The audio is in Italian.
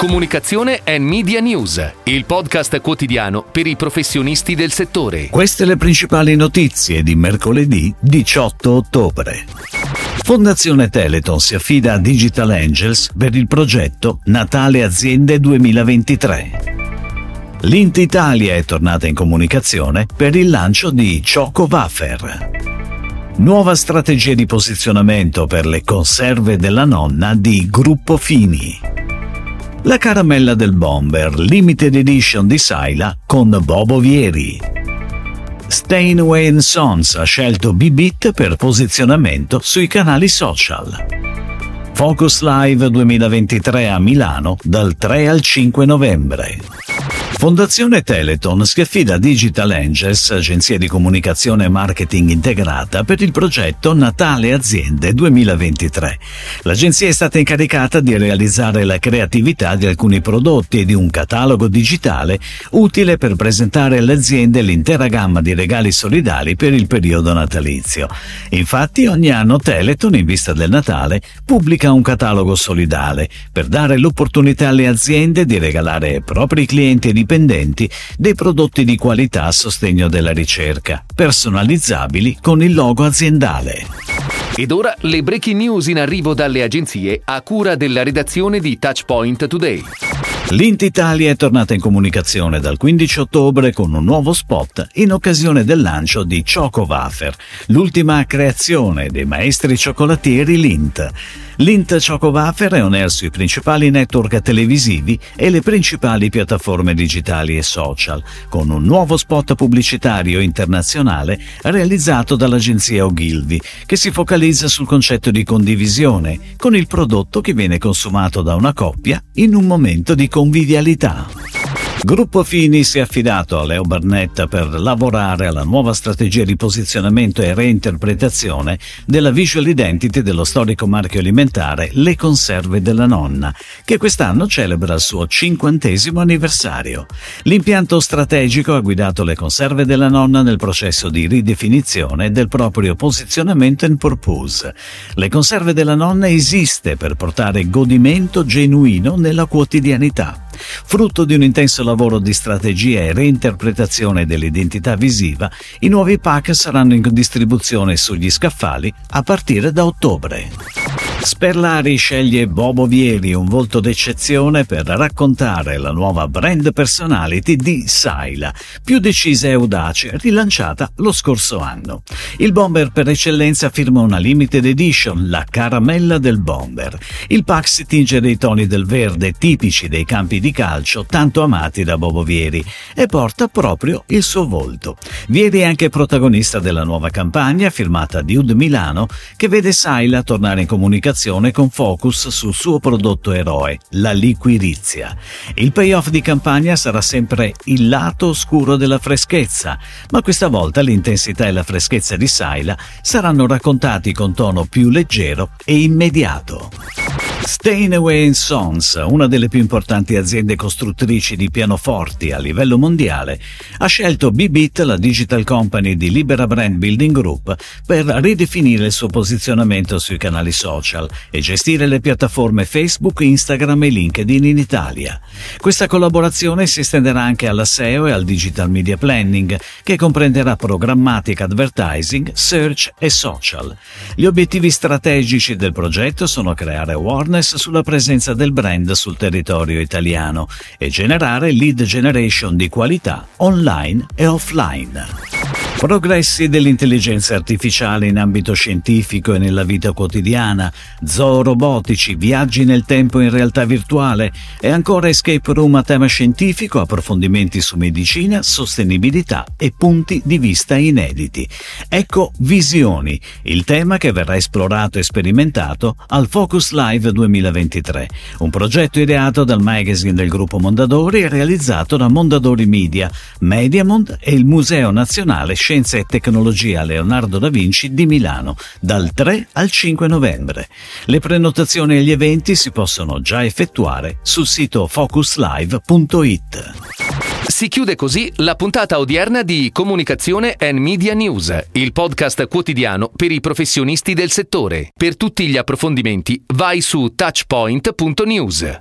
Comunicazione e Media News, il podcast quotidiano per i professionisti del settore. Queste le principali notizie di mercoledì 18 ottobre. Fondazione Teleton si affida a Digital Angels per il progetto Natale Aziende 2023. L'Int Italia è tornata in comunicazione per il lancio di Choco Wafer. Nuova strategia di posizionamento per le conserve della nonna di Gruppo Fini. La caramella del Bomber Limited Edition di Saila con Bobo Vieri. Steinway Sons ha scelto Bibit per posizionamento sui canali social. Focus Live 2023 a Milano dal 3 al 5 novembre. Fondazione Teleton a Digital Angels, agenzia di comunicazione e marketing integrata, per il progetto Natale Aziende 2023. L'agenzia è stata incaricata di realizzare la creatività di alcuni prodotti e di un catalogo digitale utile per presentare alle aziende l'intera gamma di regali solidali per il periodo natalizio. Infatti ogni anno Teleton, in vista del Natale, pubblica un catalogo solidale per dare l'opportunità alle aziende di regalare ai propri clienti e dipendenti dei prodotti di qualità a sostegno della ricerca, personalizzabili con il logo aziendale. Ed ora le breaking news in arrivo dalle agenzie a cura della redazione di Touchpoint Today. L'Int Italia è tornata in comunicazione dal 15 ottobre con un nuovo spot in occasione del lancio di Choco Wafer, l'ultima creazione dei maestri cioccolatieri Lint. L'Int Choco Wafer è on air principali network televisivi e le principali piattaforme digitali e social, con un nuovo spot pubblicitario internazionale realizzato dall'agenzia Ogilvy, che si focalizza sul concetto di condivisione, con il prodotto che viene consumato da una coppia in un momento di convivialità. Gruppo Fini si è affidato a Leo Barnetta per lavorare alla nuova strategia di posizionamento e reinterpretazione della visual identity dello storico marchio alimentare Le Conserve della Nonna, che quest'anno celebra il suo cinquantesimo anniversario. L'impianto strategico ha guidato Le Conserve della Nonna nel processo di ridefinizione del proprio posizionamento in purpose. Le Conserve della Nonna esiste per portare godimento genuino nella quotidianità. Frutto di un intenso lavoro di strategia e reinterpretazione dell'identità visiva, i nuovi pack saranno in distribuzione sugli scaffali a partire da ottobre. Sperlari sceglie Bobo Vieri, un volto d'eccezione per raccontare la nuova brand personality di Saila, più decisa e audace, rilanciata lo scorso anno. Il bomber per eccellenza firma una limited edition, la caramella del bomber. Il pack si tinge dei toni del verde tipici dei campi di calcio tanto amati da Bobo Vieri e porta proprio il suo volto. Vieri è anche protagonista della nuova campagna firmata di Ud Milano che vede Saila tornare in comunicazione con focus sul suo prodotto eroe, la liquirizia. Il payoff di campagna sarà sempre il lato oscuro della freschezza, ma questa volta l'intensità e la freschezza di Saila saranno raccontati con tono più leggero e immediato. Steinway Sons, una delle più importanti aziende costruttrici di pianoforti a livello mondiale, ha scelto Bibit, la digital company di Libera Brand Building Group, per ridefinire il suo posizionamento sui canali social e gestire le piattaforme Facebook, Instagram e LinkedIn in Italia. Questa collaborazione si estenderà anche alla SEO e al digital media planning, che comprenderà programmatic advertising, search e social. Gli obiettivi strategici del progetto sono creare awareness awareness sulla presenza del brand sul territorio italiano e generare lead generation di qualità online e offline. Progressi dell'intelligenza artificiale in ambito scientifico e nella vita quotidiana, zoorobotici, viaggi nel tempo in realtà virtuale. E ancora escape room a tema scientifico, approfondimenti su medicina, sostenibilità e punti di vista inediti. Ecco Visioni, il tema che verrà esplorato e sperimentato al Focus Live 2023, un progetto ideato dal magazine del gruppo Mondadori e realizzato da Mondadori Media, Mediamond e il Museo Nazionale Scienze e Tecnologia Leonardo da Vinci di Milano dal 3 al 5 novembre. Le prenotazioni agli eventi si possono già effettuare sul sito focuslive.it. Si chiude così la puntata odierna di Comunicazione and Media News, il podcast quotidiano per i professionisti del settore. Per tutti gli approfondimenti vai su touchpoint.news.